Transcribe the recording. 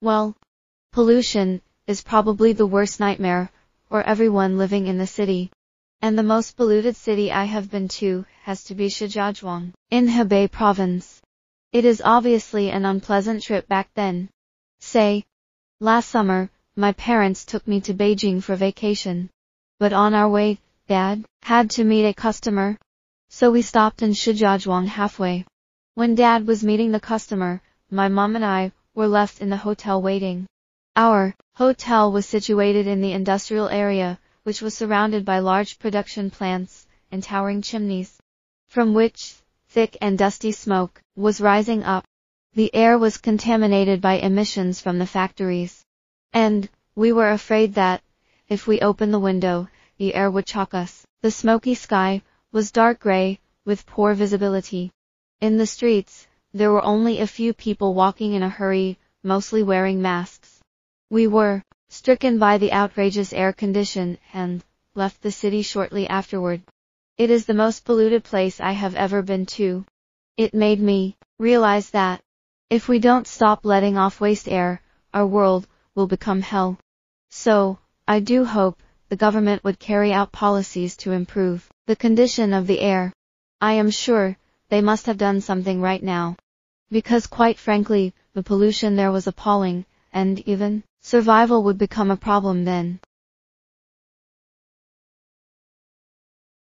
Well, pollution is probably the worst nightmare for everyone living in the city. And the most polluted city I have been to has to be Shijiazhuang in Hebei province. It is obviously an unpleasant trip back then. Say, last summer, my parents took me to Beijing for vacation. But on our way, Dad had to meet a customer. So we stopped in Shijiazhuang halfway. When Dad was meeting the customer, my mom and I were left in the hotel waiting. Our hotel was situated in the industrial area, which was surrounded by large production plants and towering chimneys, from which thick and dusty smoke was rising up. The air was contaminated by emissions from the factories. And we were afraid that, if we opened the window, the air would choke us. The smoky sky was dark gray, with poor visibility. In the streets, there were only a few people walking in a hurry, mostly wearing masks. We were stricken by the outrageous air condition and left the city shortly afterward. It is the most polluted place I have ever been to. It made me realize that if we don't stop letting off waste air, our world will become hell. So, I do hope the government would carry out policies to improve the condition of the air. I am sure they must have done something right now. Because quite frankly, the pollution there was appalling, and even survival would become a problem then.